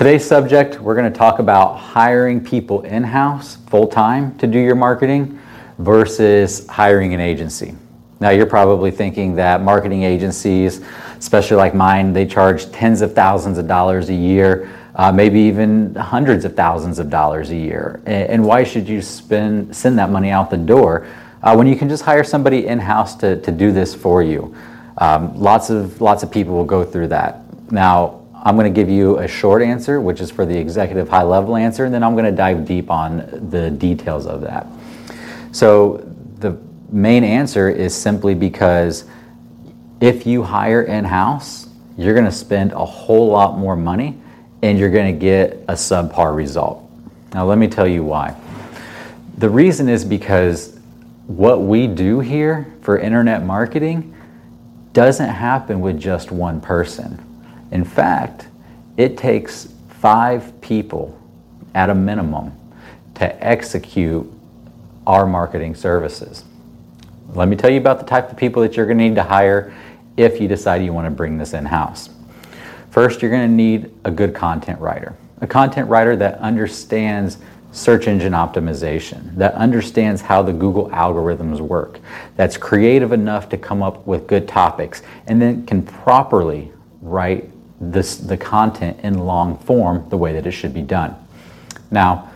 Today's subject, we're going to talk about hiring people in house full time to do your marketing versus hiring an agency. Now, you're probably thinking that marketing agencies, especially like mine, they charge tens of thousands of dollars a year, uh, maybe even hundreds of thousands of dollars a year. And, and why should you spend send that money out the door uh, when you can just hire somebody in house to, to do this for you? Um, lots of lots of people will go through that. Now, I'm going to give you a short answer, which is for the executive high level answer, and then I'm going to dive deep on the details of that. So, the main answer is simply because if you hire in house, you're going to spend a whole lot more money and you're going to get a subpar result. Now, let me tell you why. The reason is because what we do here for internet marketing doesn't happen with just one person in fact, it takes five people at a minimum to execute our marketing services. Let me tell you about the type of people that you're going to need to hire if you decide you want to bring this in house. First, you're going to need a good content writer, a content writer that understands search engine optimization, that understands how the Google algorithms work, that's creative enough to come up with good topics, and then can properly write this, the content in long form the way that it should be done. Now,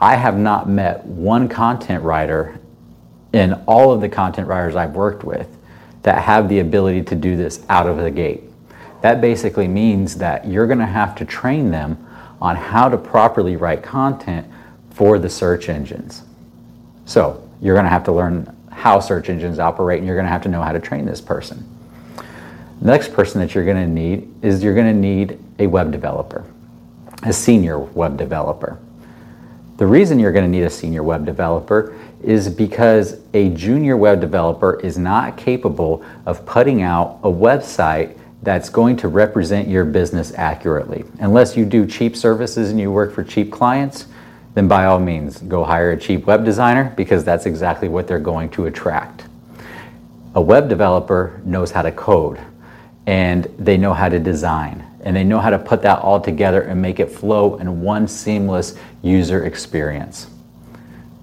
I have not met one content writer in all of the content writers I've worked with that have the ability to do this out of the gate. That basically means that you're going to have to train them on how to properly write content for the search engines. So, you're going to have to learn how search engines operate and you're going to have to know how to train this person. The next person that you're going to need is you're going to need a web developer, a senior web developer. The reason you're going to need a senior web developer is because a junior web developer is not capable of putting out a website that's going to represent your business accurately. Unless you do cheap services and you work for cheap clients, then by all means, go hire a cheap web designer because that's exactly what they're going to attract. A web developer knows how to code and they know how to design and they know how to put that all together and make it flow in one seamless user experience.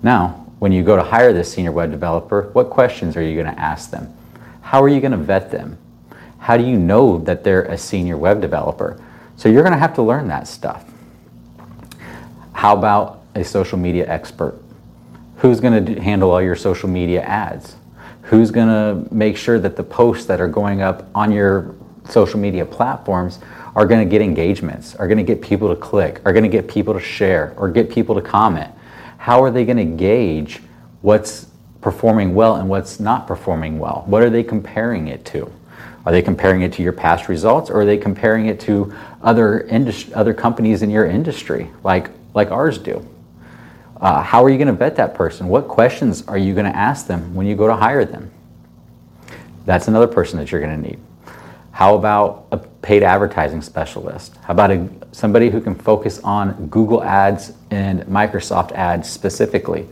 Now, when you go to hire this senior web developer, what questions are you going to ask them? How are you going to vet them? How do you know that they're a senior web developer? So you're going to have to learn that stuff. How about a social media expert? Who's going to handle all your social media ads? Who's going to make sure that the posts that are going up on your social media platforms are going to get engagements, are going to get people to click, are going to get people to share, or get people to comment? How are they going to gauge what's performing well and what's not performing well? What are they comparing it to? Are they comparing it to your past results, or are they comparing it to other industri- other companies in your industry, like like ours do? Uh, how are you going to vet that person? What questions are you going to ask them when you go to hire them? That's another person that you're going to need. How about a paid advertising specialist? How about a, somebody who can focus on Google Ads and Microsoft Ads specifically?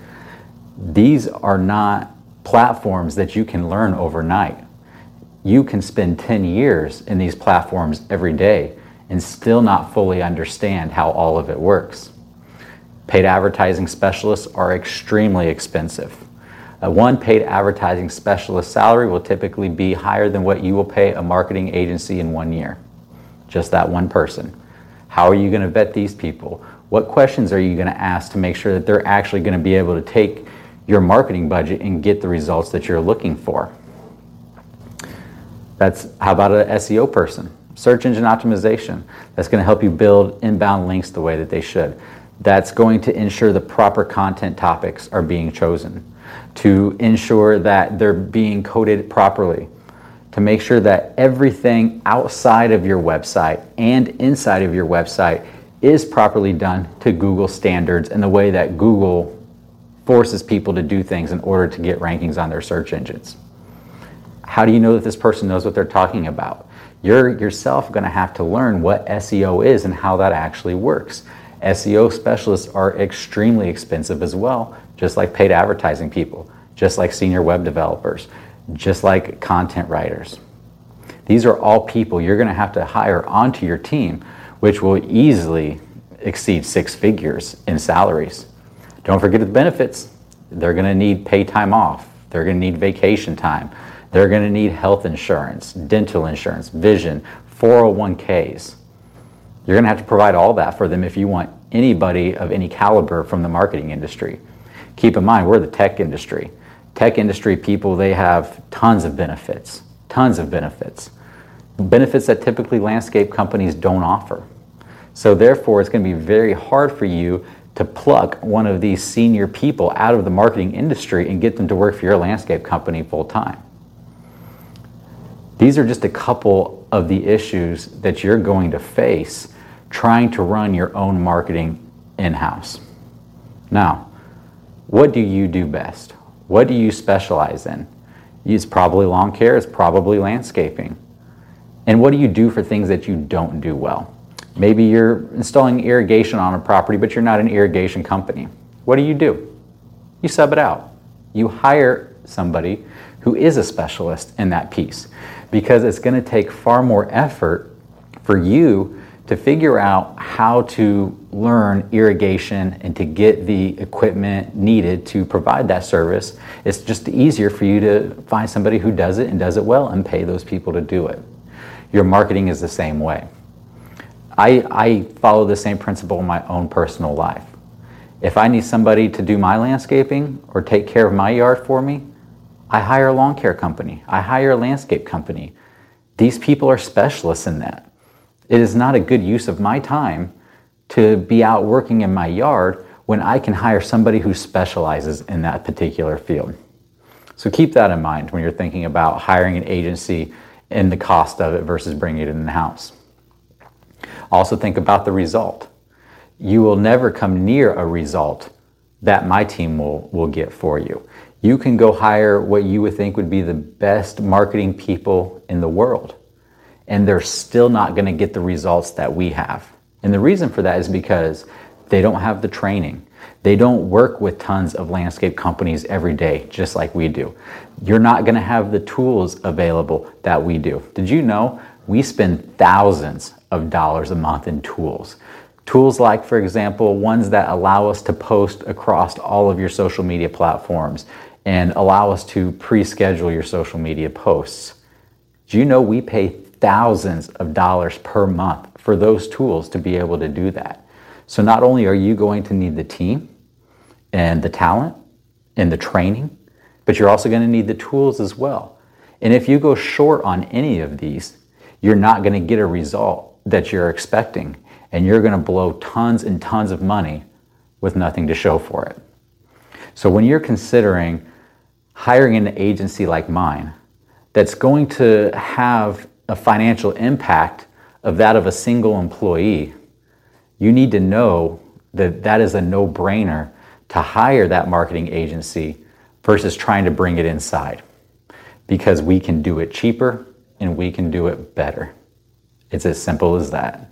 These are not platforms that you can learn overnight. You can spend 10 years in these platforms every day and still not fully understand how all of it works. Paid advertising specialists are extremely expensive. A one paid advertising specialist salary will typically be higher than what you will pay a marketing agency in one year. Just that one person. How are you going to vet these people? What questions are you going to ask to make sure that they're actually going to be able to take your marketing budget and get the results that you're looking for? That's how about an SEO person? Search engine optimization. That's going to help you build inbound links the way that they should that's going to ensure the proper content topics are being chosen, to ensure that they're being coded properly, to make sure that everything outside of your website and inside of your website is properly done to Google standards and the way that Google forces people to do things in order to get rankings on their search engines. How do you know that this person knows what they're talking about? You're yourself going to have to learn what SEO is and how that actually works. SEO specialists are extremely expensive as well, just like paid advertising people, just like senior web developers, just like content writers. These are all people you're going to have to hire onto your team, which will easily exceed six figures in salaries. Don't forget the benefits. They're going to need pay time off. They're going to need vacation time. They're going to need health insurance, dental insurance, vision, 401ks. You're going to have to provide all that for them if you want anybody of any caliber from the marketing industry. Keep in mind, we're the tech industry. Tech industry people, they have tons of benefits, tons of benefits. Benefits that typically landscape companies don't offer. So, therefore, it's going to be very hard for you to pluck one of these senior people out of the marketing industry and get them to work for your landscape company full time. These are just a couple of the issues that you're going to face trying to run your own marketing in house. Now, what do you do best? What do you specialize in? It's probably lawn care, it's probably landscaping. And what do you do for things that you don't do well? Maybe you're installing irrigation on a property, but you're not an irrigation company. What do you do? You sub it out. You hire somebody who is a specialist in that piece because it's going to take far more effort for you to figure out how to learn irrigation and to get the equipment needed to provide that service, it's just easier for you to find somebody who does it and does it well and pay those people to do it. Your marketing is the same way. I, I follow the same principle in my own personal life. If I need somebody to do my landscaping or take care of my yard for me, I hire a lawn care company. I hire a landscape company. These people are specialists in that. It is not a good use of my time to be out working in my yard when I can hire somebody who specializes in that particular field. So keep that in mind when you're thinking about hiring an agency and the cost of it versus bringing it in the house. Also, think about the result. You will never come near a result that my team will, will get for you. You can go hire what you would think would be the best marketing people in the world and they're still not going to get the results that we have. And the reason for that is because they don't have the training. They don't work with tons of landscape companies every day, just like we do. You're not going to have the tools available that we do. Did you know we spend thousands of dollars a month in tools? Tools like, for example, ones that allow us to post across all of your social media platforms and allow us to pre schedule your social media posts. Do you know we pay thousands of dollars per month for those tools to be able to do that. So not only are you going to need the team and the talent and the training, but you're also going to need the tools as well. And if you go short on any of these, you're not going to get a result that you're expecting, and you're going to blow tons and tons of money with nothing to show for it. So when you're considering hiring an agency like mine that's going to have a financial impact of that of a single employee, you need to know that that is a no brainer to hire that marketing agency versus trying to bring it inside because we can do it cheaper and we can do it better. It's as simple as that.